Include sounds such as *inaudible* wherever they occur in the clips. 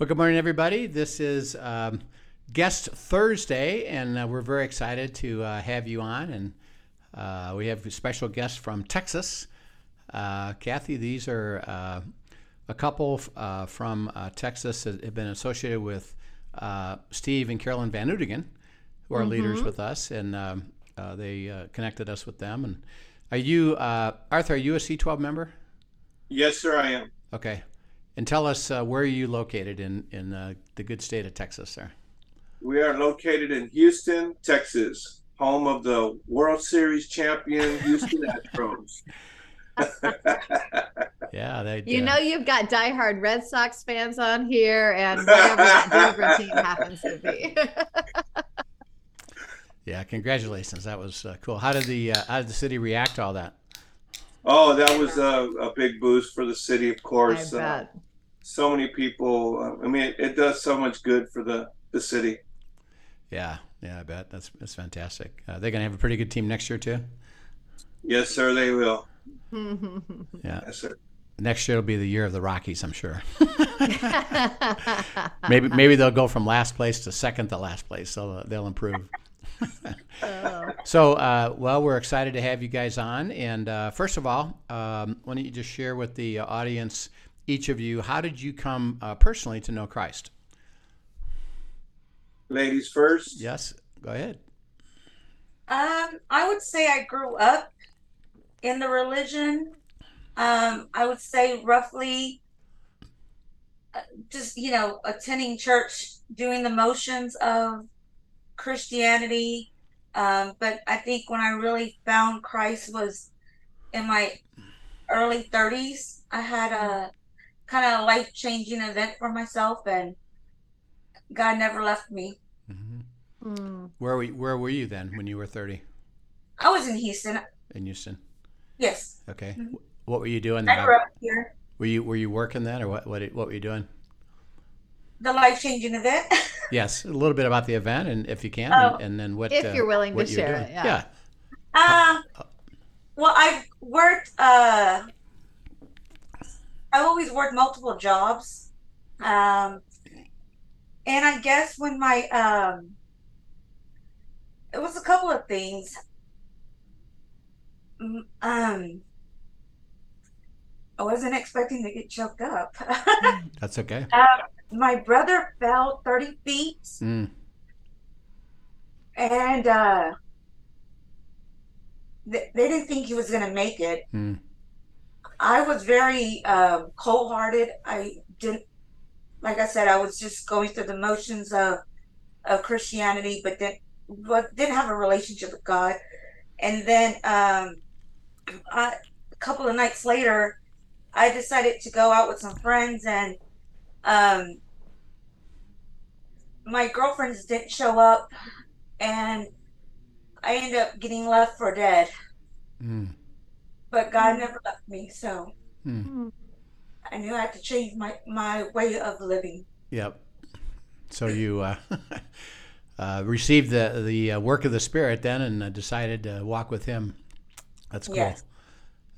Well, good morning, everybody. This is um, Guest Thursday, and uh, we're very excited to uh, have you on. And uh, we have a special guest from Texas. Uh, Kathy, these are uh, a couple uh, from Texas that have been associated with Steve and Carolyn Van Udigan, who are mm-hmm. leaders with us, and um, they connected us with them. And are you, Arthur, are you a C12 member? Yes, sir, I am. Okay. And tell us uh, where are you located in in uh, the good state of Texas, sir? We are located in Houston, Texas, home of the World Series champion Houston Astros. *laughs* yeah, they. You uh, know, you've got diehard Red Sox fans on here, and whatever that Denver team happens to be. *laughs* yeah, congratulations. That was uh, cool. How did the uh, how did the city react to all that? Oh, that was a, a big boost for the city, of course. I uh, bet. so many people. Uh, I mean, it, it, does so much good for the, the city. Yeah, yeah, I bet that's that's fantastic. Uh, they're gonna have a pretty good team next year too. Yes, sir. They will. *laughs* yeah. Yes, sir. Next year will be the year of the Rockies, I'm sure. *laughs* *laughs* maybe maybe they'll go from last place to second to last place, so they'll improve. So, uh, well, we're excited to have you guys on. And uh, first of all, um, why don't you just share with the audience, each of you, how did you come uh, personally to know Christ? Ladies first. Yes, go ahead. Um, I would say I grew up in the religion. Um, I would say roughly uh, just, you know, attending church, doing the motions of Christianity. Um, but I think when I really found Christ was in my early 30s. I had a kind of life changing event for myself, and God never left me. Mm-hmm. Mm. Where were you, Where were you then when you were 30? I was in Houston. In Houston. Yes. Okay. Mm-hmm. What were you doing? I grew up here. Were you Were you working then, or what? What What were you doing? The life changing event. *laughs* yes, a little bit about the event, and if you can, oh, and, and, then what if uh, you're willing to share it. Yeah. yeah. Uh, well, I've worked. Uh, I've always worked multiple jobs, um, and I guess when my um, it was a couple of things. Um, I wasn't expecting to get choked up. *laughs* That's okay. Uh, my brother fell 30 feet. Mm. And uh, they, they didn't think he was going to make it. Mm. I was very um, cold hearted. I didn't, like I said, I was just going through the motions of, of Christianity, but then but didn't have a relationship with God. And then um, I, a couple of nights later, I decided to go out with some friends and um, my girlfriends didn't show up, and I ended up getting left for dead. Mm. But God never left me, so mm. I knew I had to change my my way of living. Yep. So you uh, *laughs* uh, received the the uh, work of the Spirit then, and uh, decided to walk with Him. That's cool. Yes.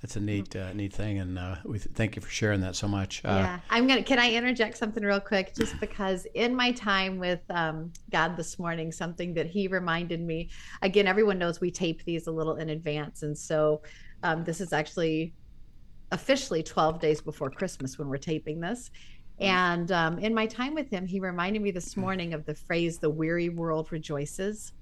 That's a neat, uh, neat thing, and uh, we th- thank you for sharing that so much. Uh, yeah, I'm gonna. Can I interject something real quick? Just because in my time with um, God this morning, something that He reminded me. Again, everyone knows we tape these a little in advance, and so um, this is actually officially 12 days before Christmas when we're taping this. And um, in my time with Him, He reminded me this morning of the phrase "the weary world rejoices."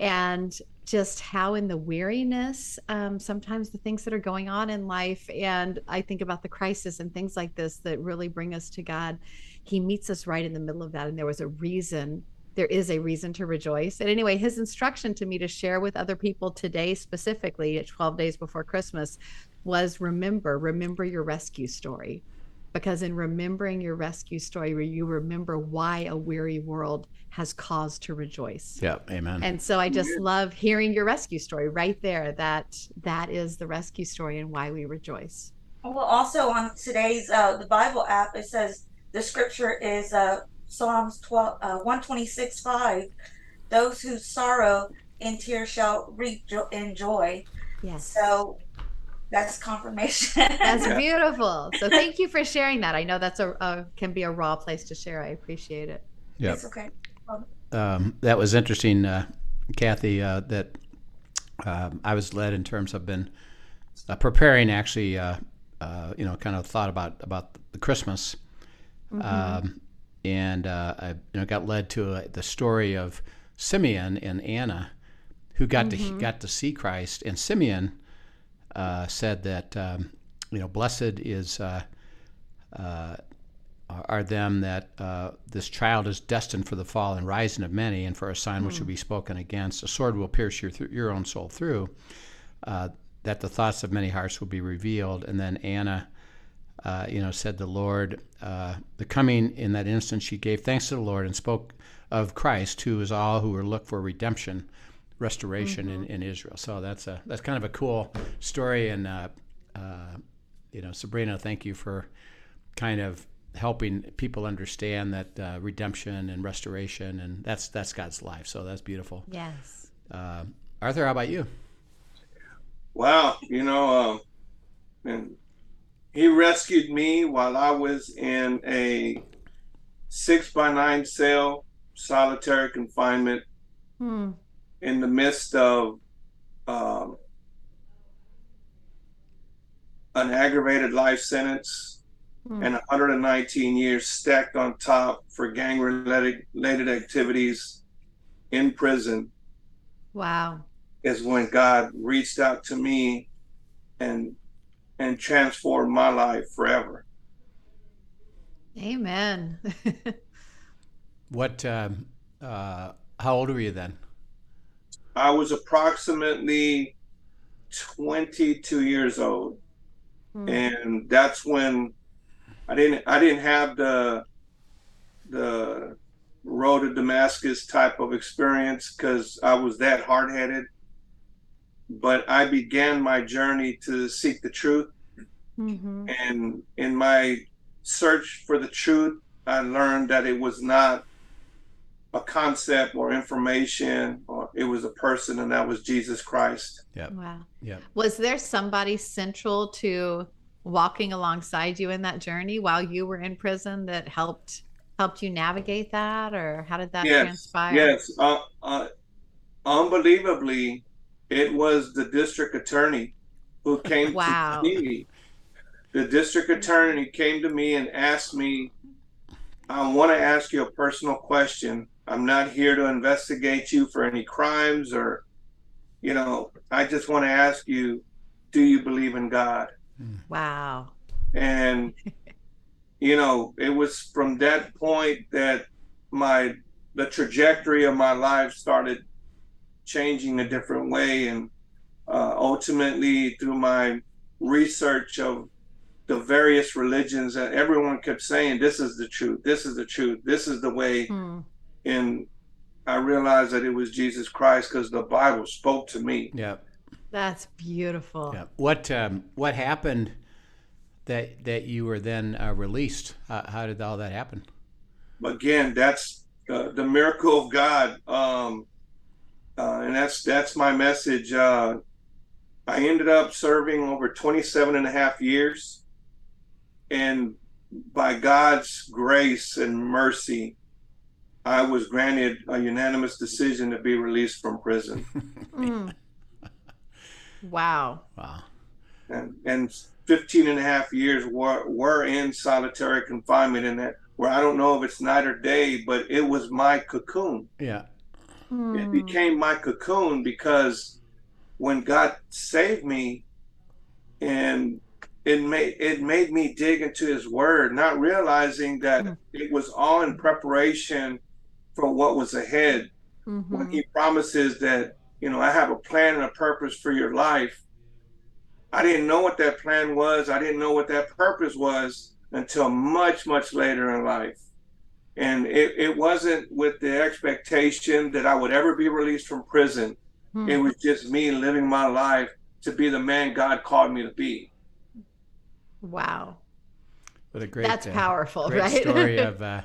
And just how in the weariness um, sometimes the things that are going on in life and i think about the crisis and things like this that really bring us to god he meets us right in the middle of that and there was a reason there is a reason to rejoice. And anyway, his instruction to me to share with other people today, specifically at 12 days before Christmas, was remember, remember your rescue story. Because in remembering your rescue story, you remember why a weary world has cause to rejoice. Yep, amen. And so I just love hearing your rescue story right there. That that is the rescue story and why we rejoice. Well, also on today's uh, the Bible app, it says the scripture is uh, Psalms 12, uh, 126 5. Those who sorrow in tears shall reap jo- in joy. Yes. So that's confirmation. That's *laughs* beautiful. So thank you for sharing that. I know that's a, a can be a raw place to share. I appreciate it. Yep. It's okay. um, that was interesting, uh, Kathy. Uh, that um, I was led in terms of been uh, preparing. Actually, uh, uh, you know, kind of thought about about the Christmas, um, and uh, I you know got led to uh, the story of Simeon and Anna, who got to got to see Christ, and Simeon uh, said that um, you know blessed is. Uh, uh, are them that uh, this child is destined for the fall and rising of many, and for a sign which will be spoken against. A sword will pierce your th- your own soul through. Uh, that the thoughts of many hearts will be revealed. And then Anna, uh, you know, said the Lord, uh, the coming in that instant, she gave thanks to the Lord and spoke of Christ, who is all who are look for redemption, restoration in, in Israel. So that's a that's kind of a cool story. And uh, uh, you know, Sabrina, thank you for kind of helping people understand that uh, redemption and restoration, and that's that's God's life. So that's beautiful. Yes. Uh, Arthur, how about you? Wow, you know, um, and he rescued me while I was in a six by nine cell, solitary confinement, Hmm. In the midst of um, an aggravated life sentence Hmm. and 119 years stacked on top for gang related related activities in prison Wow. is when God reached out to me and and transformed my life forever. Amen. *laughs* What? Um, uh, how old were you then? I was approximately 22 years old Hmm. and that's when I didn't I didn't have the the road to Damascus type of experience because I was that hard headed. But I began my journey to seek the truth, Mhm. and in my search for the truth, I learned that it was not a concept or information, or it was a person, and that was Jesus Christ. Yeah. Wow. Yeah. Was there somebody central to walking alongside you in that journey while you were in prison that helped helped you navigate that, or how did that yes, transpire? Yes, uh, uh, unbelievably, it was the district attorney who *laughs* came Wow. to see me. The district attorney came to me and asked me, "I want to ask you a personal question. I'm not here to investigate you for any crimes or, you know, I just want to ask you, do you believe in God?" Wow. and *laughs* you know it was from that point that my the trajectory of my life started changing a different way and uh, ultimately through my research of the various religions that everyone kept saying this is the truth this is the truth this is the way Hmm. And i realized that it was jesus christ because the bible spoke to me Yep. That's beautiful. Yep. What? Um, what happened? That that you were then uh, released. How, how did all that happen? again that's uh, the miracle of god um uh, and that's that's my message uh i ended up serving over 27 and a half years and by god's grace and mercy i was granted a unanimous decision to be released from prison *laughs* Mm. *laughs* Wow. Wow. and and 15 and a half years were, were in solitary confinement in that where i don't know if it's night or day but it was my cocoon Yeah. it Hmm. became my cocoon because when God saved me and it made it made me dig into his word, not realizing that Mm. it was all in preparation for what was ahead. Mm-hmm. When he promises that, you know, I have a plan and a purpose for your life. I didn't know what that plan was. I didn't know what that purpose was until much, much later in life. And it, it wasn't with the expectation that I would ever be released from prison. Hmm. It was just me living my life to be the man God called me to be. Wow. What a great That's uh, powerful, great right? story *laughs* of uh,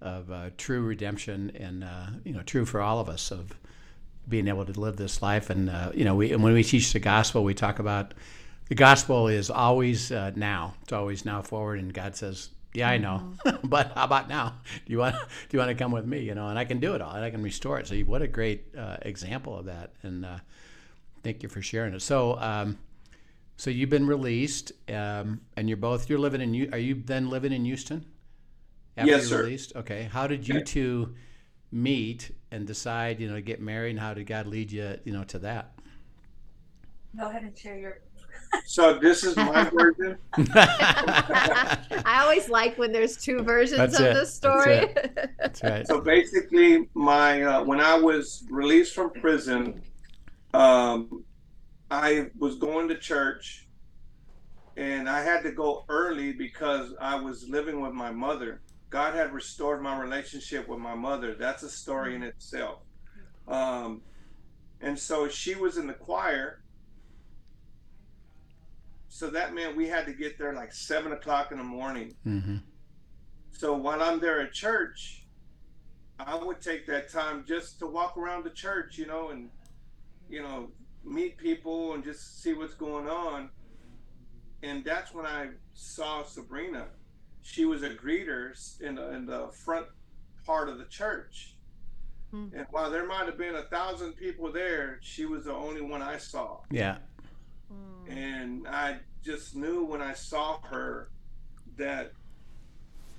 of uh, true redemption and uh, you know true for all of us of being able to live this life. And uh, you know we and when we teach the gospel we talk about the gospel is always uh, now. It's always now forward. And God says yeah I know *laughs* but how about now? Do you want do you want to come with me? You know and I can do it all. And I can restore it. So what a great uh, example of that. And uh, thank you for sharing it. So um, so you've been released um, and you're both you're living in are you then living in Houston after Yes, you're sir. released okay how did you two meet and decide you know to get married and how did God lead you you know to that Go ahead and share your. *laughs* So this is my version. *laughs* I always like when there's two versions That's of it. the That's story. *laughs* that's right So basically, my uh, when I was released from prison, um, I was going to church, and I had to go early because I was living with my mother. God had restored my relationship with my mother. That's a story in itself. Um, and so she was in the choir. So that meant we had to get there like seven o'clock in the morning. hmm So while I'm there at church, I would take that time just to walk around the church, you know, and you know, meet people and just see what's going on. And that's when I saw Sabrina. She was a greeter in the, in the front part of the church. Hmm. And while there might have been a thousand people there, she was the only one I saw. yeah Mm. And I just knew when I saw her that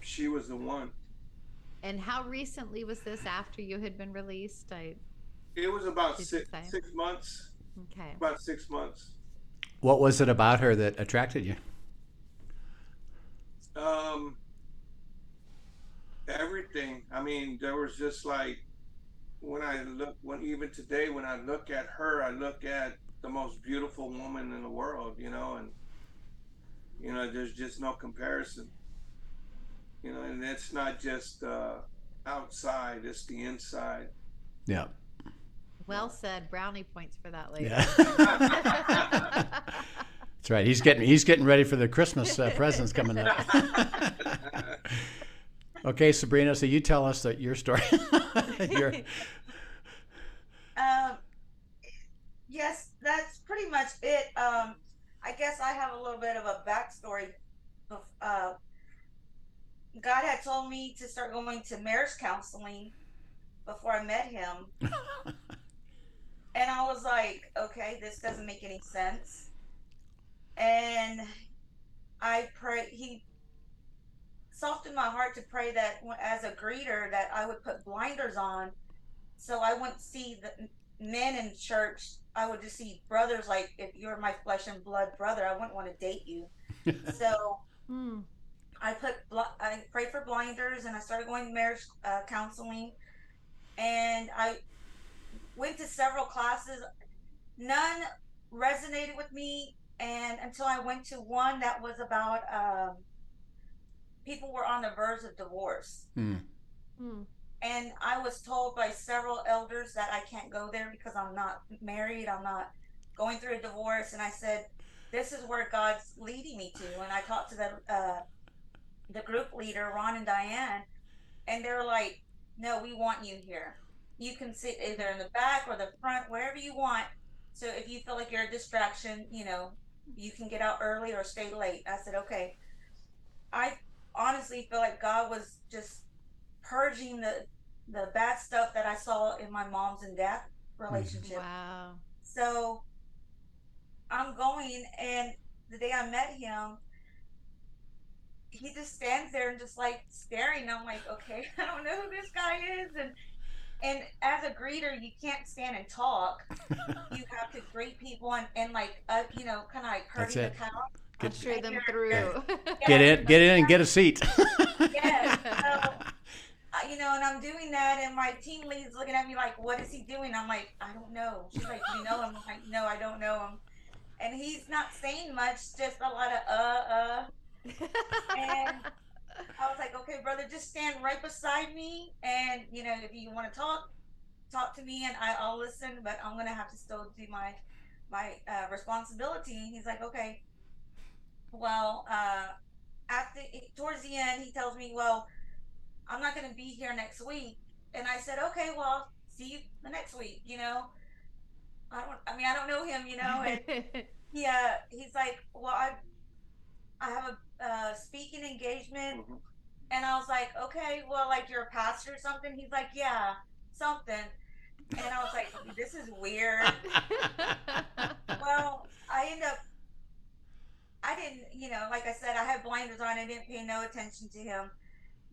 she was the one. And how recently was this after you had been released? I It was about six, six months. okay. About six months. what was it about her that attracted you Um, everything. I mean, there was just like when I look, when even today, when I look at her, I look at the most beautiful woman in the world. You know, and you know, there's just no comparison. You know, and it's not just uh, outside; it's the inside. yeah Well said. Brownie points for that lady. yeah *laughs* *laughs* that's right he's getting he's getting ready for the Christmas uh, presents coming up *laughs* okay Sabrina so you tell us that your story *laughs* your *laughs* Um, yes, that's pretty much it. Um, I guess I have a little bit of a backstory. Of, uh, God had told me to start going to marriage counseling before I met him, and I was like, okay, this doesn't make any sense. And I pray he softened my heart to pray that as a greeter that I would put blinders on so I wouldn't see the men in church. I would just see brothers like if you're my flesh and blood brother, I wouldn't want to date you. *laughs* so Hmm. I put bl- I prayed for blinders and I started going to marriage uh, counseling, and I went to several classes. None resonated with me, and until I went to one that was about um, people were on the verge of divorce. Hmm. Hmm. And I was told by several elders that I can't go there because I'm not married. I'm not going through a divorce. And I said, "This is where God's leading me to." And I talked to the uh, the group leader, Ron and Diane, and they're like, "No, we want you here. You can sit either in the back or the front, wherever you want. So if you feel like you're a distraction, you know, you can get out early or stay late." I said, "Okay." I honestly feel like God was just purging the the bad stuff that I saw in my mom's and dad relationship. Mm-hmm. Wow. So I'm going, and the day I met him, he just stands there and just like staring. I'm like, okay, *laughs* I don't know who this guy is, and and as a greeter, you can't stand and talk. *laughs* you have to greet people and and like uh, you know, kind of like That's herding it. the cow. Get- Usher them through. get in get in and get a seat Yes. So, *laughs* uh, you know, and I'm doing that, and my team lead's looking at me like, "What is he doing?" I'm like, "I don't know." She's like, "You know him?" I'm like, "No, I don't know him." And he's not saying much, just a lot of uh, uh. *laughs* And I was like, "Okay, brother, just stand right beside me, and you know, if you want to talk, talk to me, and I, I'll listen. But I'm gonna have to still do my my uh, responsibility." And he's like, "Okay." Well, uh, after towards the end, he tells me, "Well." I'm not going to be here next week. And I said, okay, well, see you the next week, you know? I don't, I mean, I don't know him, you know? And *laughs* he, uh, he's like, well, I, I have a uh, speaking engagement. Mhm. And I was like, okay, well, like you're a pastor or something? He's like, yeah, something. And I was like, *laughs* this is weird. *laughs* well, I end up, I didn't, you know, like I said, I had blinders on. I didn't pay no attention to him.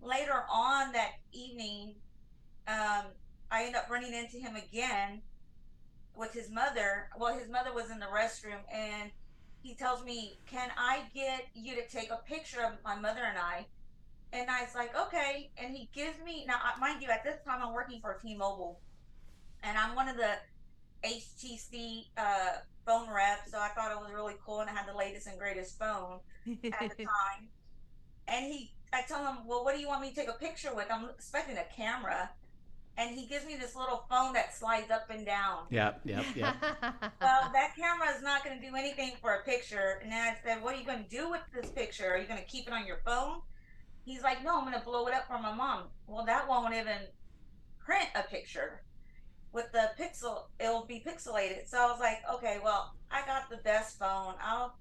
Later on that evening, um, I end up running into him again with his mother. Well, his mother was in the restroom, and he tells me, "Can I get you to take a picture of my mother and I?" And I was like, "Okay." And he gives me now, mind you, at this time I'm working for T-Mobile, and I'm one of the HTC uh, phone reps, so I thought it was really cool, and I had the latest and greatest phone at the *laughs* time. And he, I tell him, well, what do you want me to take a picture with? I'm expecting a camera. And he gives me this little phone that slides up and down. Yep, yep, yep. Well, that camera is not going to do anything for a picture. And then I said, what are you going to do with this picture? Are you going to keep it on your phone? He's like, no, I'm going to blow it up for my mom. Well, that won't even print a picture. With the pixel, it'll be pixelated. So I was like, okay, well, I got the best phone. I'll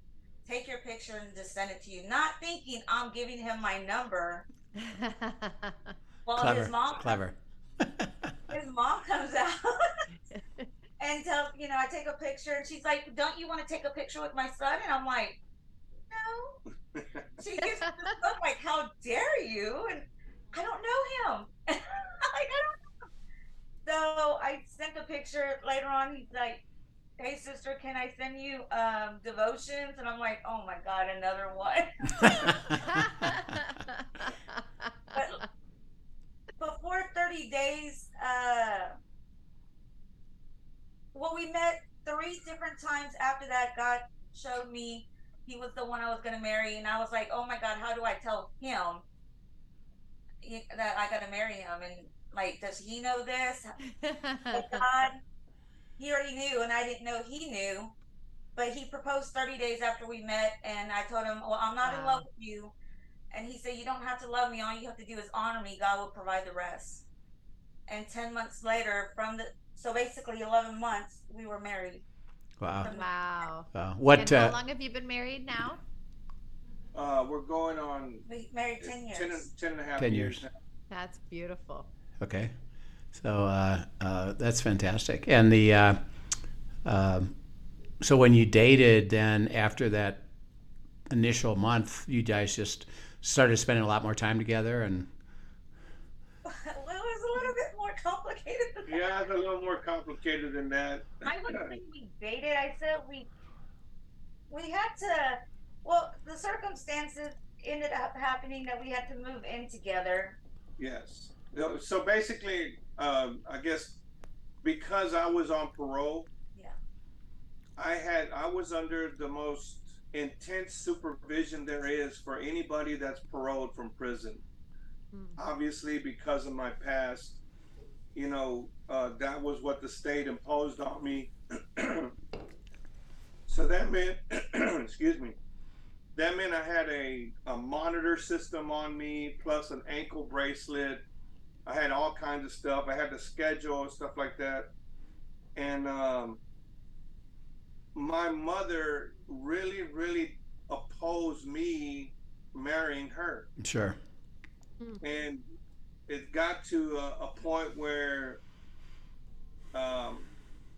take your picture and just send it to you. Not thinking I'm giving him my number. *laughs* Well, clever, his mom, clever. His mom comes out *laughs* and tells, you know, I take a picture, and she's like, "Don't you want to take a picture with my son?" And I'm like, "No." *laughs* She gives me this look like, "How dare you?" And I don't know him. *laughs* like I don't. Know. So I sent a picture later on. He's like, "Hey sister, can I send you um, devotions?" And I'm like, "Oh my god, another one." But 30 days, uh, well, we met three different times after that. God showed me he was the one I was going to marry. And I was like, oh my God, how do I tell him that I got to marry him? And like, does he know this? *laughs* God, he already knew, and I didn't know he knew. But he proposed 30 days after we met, and I told him, Well, I'm not in love with you. And he said, You don't have to love me. All you have to do is honor me. God will provide the rest. And 10 months later, from the so basically 11 months, we were married. wow. wow. wow. What? and how Uh, long have you been married now? Uh, we're going on We married 10 years. 10, and- 10 and a half 10 years. years. That's beautiful. okay. So uh, uh, that's fantastic. And the uh, um, so when you dated, then after that initial month, you guys just started spending a lot more time together, and well, it was a little bit more complicated than that. Yeah, it's a little more complicated than that. I wouldn't say we dated. I said we we had to. Well, the circumstances ended up happening that we had to move in together. Yes. So basically, um, I guess because I was on parole, Yeah. I had I was under the most intense supervision there is for anybody that's paroled from prison. Mm. Obviously, because of my past, you know, uh, that was what the state imposed on me. *clears throat* so that meant, *clears throat* excuse me, that meant I had a, a monitor system on me, plus an ankle bracelet. I had all kinds of stuff. I had the schedule and stuff like that. And um, my mother really, really opposed me marrying her sure. and it got to a, a point where um,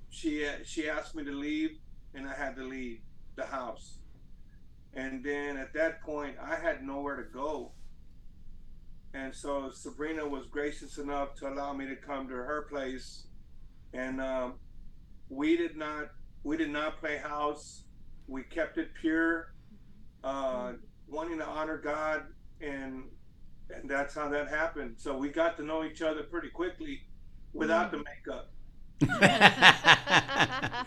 she she asked me to leave, and I had to leave the house. And then at that point, I had nowhere to go. And so Sabrina was gracious enough to allow me to come to her place, and um, we did not we did not play house. We kept it pure, uh, wanting to honor God and and that's how that happened. So we got to know each other pretty quickly without the makeup. *laughs*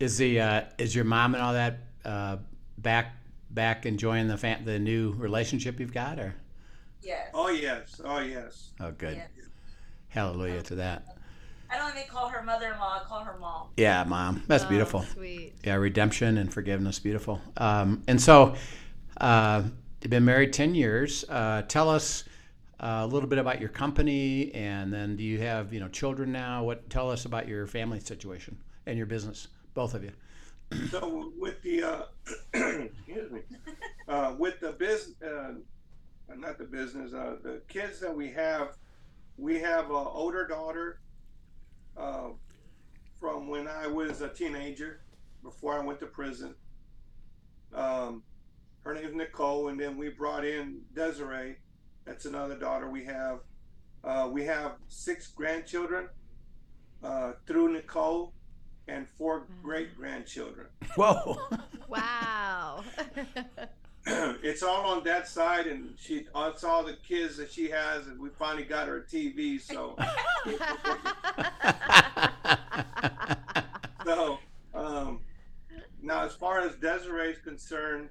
is the uh, is your mom and all that uh, back back enjoying the fam- the new relationship you've got or Yes. Oh yes, oh yes. oh good Yes. hallelujah to that I don't even call her mother-in-law. I call her mom. yeah mom that's Oh, beautiful Sweet. yeah redemption and forgiveness beautiful um, and so uh, you've been married 10 years. Uh, tell us uh, a little bit about your company and then do you have you know children now? What tell us about your family situation and your business both of you. So with the uh, *clears throat* excuse me, uh, with the business, uh, not the business, uh, the kids that we have, we have an older daughter from when I was a teenager, before I went to prison. Um, her name is Nicole, and then we brought in Desiree. That's another daughter we have. Uh, we have six grandchildren uh, through Nicole, and four great grandchildren. whoa *laughs* Wow. *laughs* it's all on that side, and she it's all the kids that she has, and we finally got her a TV. So, *laughs* so um, now as far as Desiree is concerned,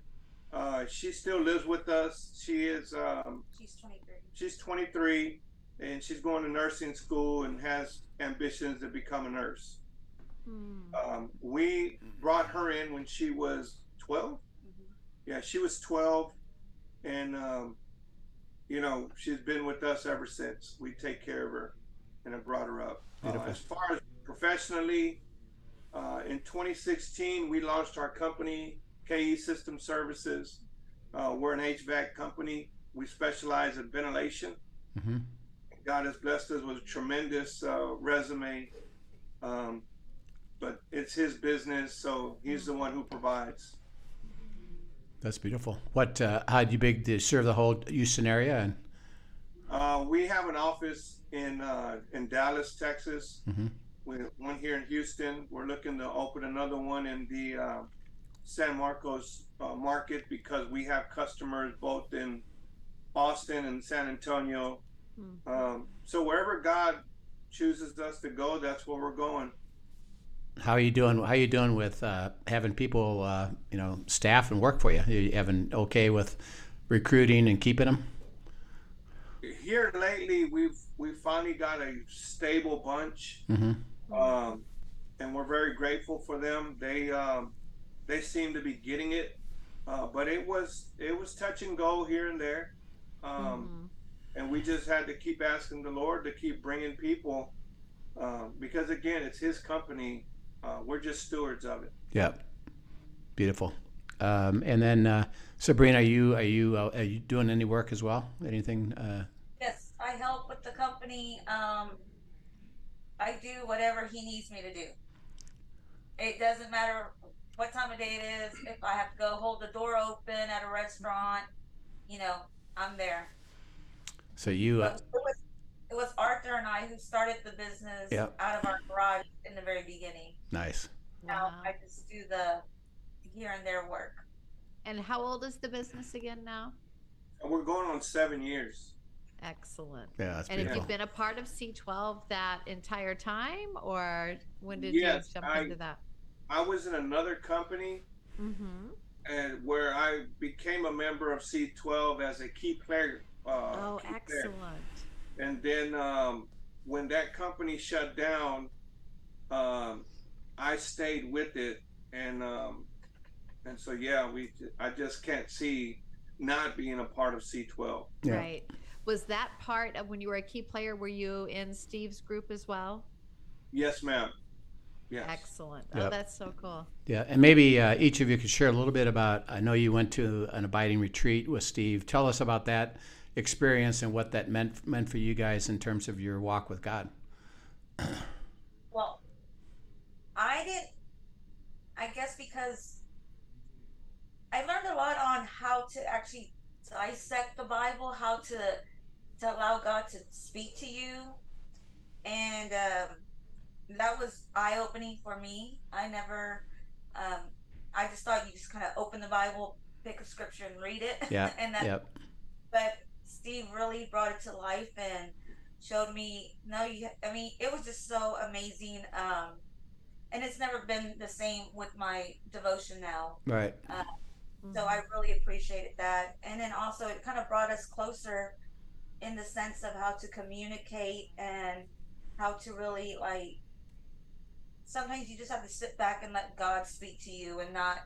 uh, she still lives with us. She is um, She's 23. she's 23, and she's going to nursing school and has ambitions to become a nurse. Hmm. Um, we brought her in when she was 12. Mhm. Yeah, she was 12, and um, you know she's been with us ever since. We take care of her, and have brought her up. Uh, as far as professionally, uh, in 2016 we launched our company, KE System Services. Uh, we're an HVAC company. We specialize in ventilation. hmm God has blessed us with a tremendous uh, resume. Um, but it's his business, so he's the one who provides. That's beautiful. What? Uh, how do you big to serve the whole Houston area? And Uh, we have an office in uh, in Dallas, Texas. Mhm. We one here in Houston. We're looking to open another one in the uh, San Marcos uh, market because we have customers both in Austin and San Antonio. Hmm. Um, so wherever God chooses us to go, that's where we're going. how are you doing? How are you doing with uh, having people, uh, you know, staff and work for you? You having okay with recruiting and keeping them? Here lately, we've we finally got a stable bunch. hmm um, and we're very grateful for them. They um, they seem to be getting it, uh, but it was it was touch and go here and there, um, and we just had to keep asking the Lord to keep bringing people, um, because again, it's His company. Uh, we're just stewards of it. Yeah, Beautiful. Um, and then uh, Sabrina, are you are you uh, are you doing any work as well? Anything? Uh, Yes, I help with the company. Um, I do whatever he needs me to do. It doesn't matter what time of day it is. If I have to go hold the door open at a restaurant, you know, I'm there. so you. Uh, But it was, it was Arthur and I who started the business Yep. out of our garage in the very beginning. nice. Now Wow. I just do the here and there work. And how old is the business again now? And we're going on seven years. Excellent. Yeah, that's And have beautiful. you been a part of C12 that entire time, or when did Yes, you jump I- into that? I was in another company Mm-hmm. and where I became a member of C12 as a key player. Uh, Oh, key player. excellent. and then um, when that company shut down, um, I stayed with it, and um, and so yeah, we I just can't see not being a part of C12. Yeah. Right. Was that part of when you were a key player? Were you in Steve's group as well? Yes, ma'am. Yes. Excellent. Oh, Yep. that's so cool. Yeah, and maybe uh, each of you could share a little bit about. I know you went to an abiding retreat with Steve. Tell us about that experience and what that meant meant for you guys in terms of your walk with God. Well, I didn't. I guess because I learned a lot on how to actually dissect the Bible, how to to allow God to speak to you, and um, that was eye opening for me. I never. Um, I just thought you just kind of open the Bible, pick a scripture, and read it. Yeah, *laughs* and that Yep. but Steve really brought it to life and showed me. No, you. I mean, it was just so amazing. Um, and it's never been the same with my devotion now. Right. Uh, so I really appreciated that. And then also, it kind of brought us closer in the sense of how to communicate and how to really like. Sometimes you just have to sit back and let God speak to you and not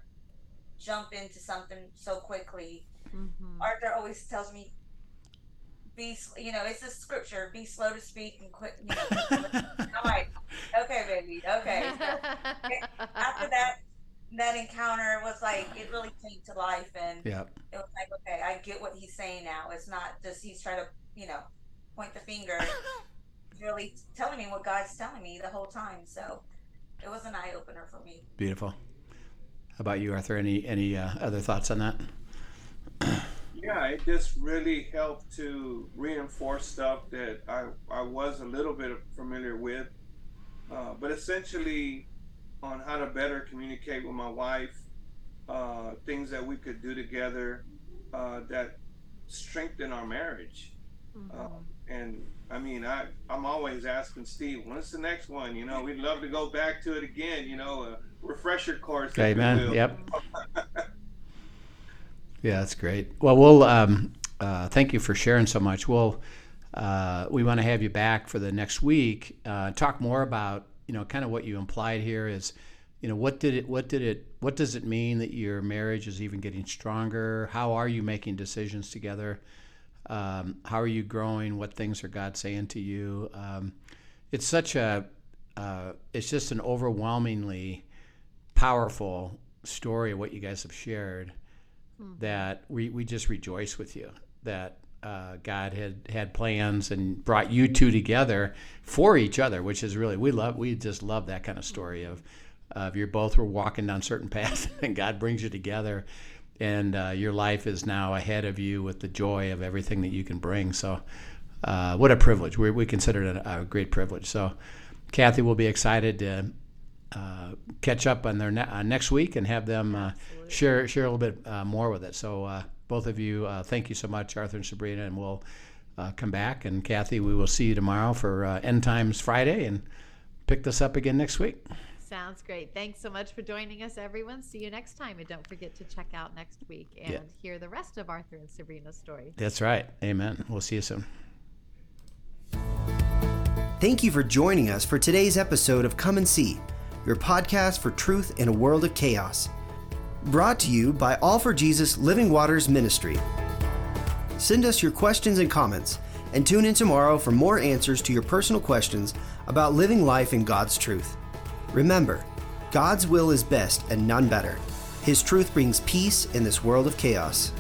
jump into something so quickly. Mhm. Arthur always tells me, "Be, you know, it's a scripture. Be slow to speak and quick." You know, *laughs* I'm like, "Okay, baby, okay." So after that, that encounter was like it really came to life, and Yeah. it was like, okay, I get what he's saying now. It's not just he's trying to, you know, point the finger. *laughs* Really telling me what God's telling me the whole time. So it was an eye opener for me. Beautiful. How about you, Arthur? Any any uh, other thoughts on that? *clears throat* Yeah, it just really helped to reinforce stuff that I, I was a little bit familiar with. Uh, but essentially, on how to better communicate with my wife, uh, things that we could do together uh, that strengthen our marriage. Mhm. And I mean, I, I'm always asking Steve, when's the next one? You know, we'd love to go back to it again, you know, a refresher course. you Amen. Yep. *laughs* Yeah, that's great. Well, we'll um, uh, thank you for sharing so much. We'll uh, we want to have you back for the next week. Uh, talk more about you know kind of what you implied here is you know what did it what did it what does it mean that your marriage is even getting stronger? How are you making decisions together? Um, how are you growing? What things are God saying to you? Um, it's such a uh, it's just an overwhelmingly powerful story of what you guys have shared that we, we just rejoice with you that uh, God had had plans and brought you two together for each other, which is really we love we just love that kind of story of of you both were walking down certain *laughs* paths and God brings you together and uh, your life is now ahead of you with the joy of everything that you can bring. So uh, what a privilege. We, we consider it a, a great privilege. So Kathy will be excited to uh, catch up on their ne- uh, next week and have them uh, share share a little bit uh, more with it. So uh, both of you, uh, thank you so much, Arthur and Sabrina, and we'll uh, come back. And Kathy, we will see you tomorrow for uh, End Times Friday and pick this up again next week. Sounds great. Thanks so much for joining us, everyone. See you next time. And don't forget to check out next week and Yeah. hear the rest of Arthur and Sabrina's story. That's right. Amen. We'll see you soon. Thank you for joining us for today's episode of Come and See, your podcast for truth in a world of chaos. Brought to you by All for Jesus Living Waters Ministry. Send us your questions and comments, and tune in tomorrow for more answers to your personal questions about living life in God's truth. Remember, God's will is best and none better. His truth brings peace in this world of chaos.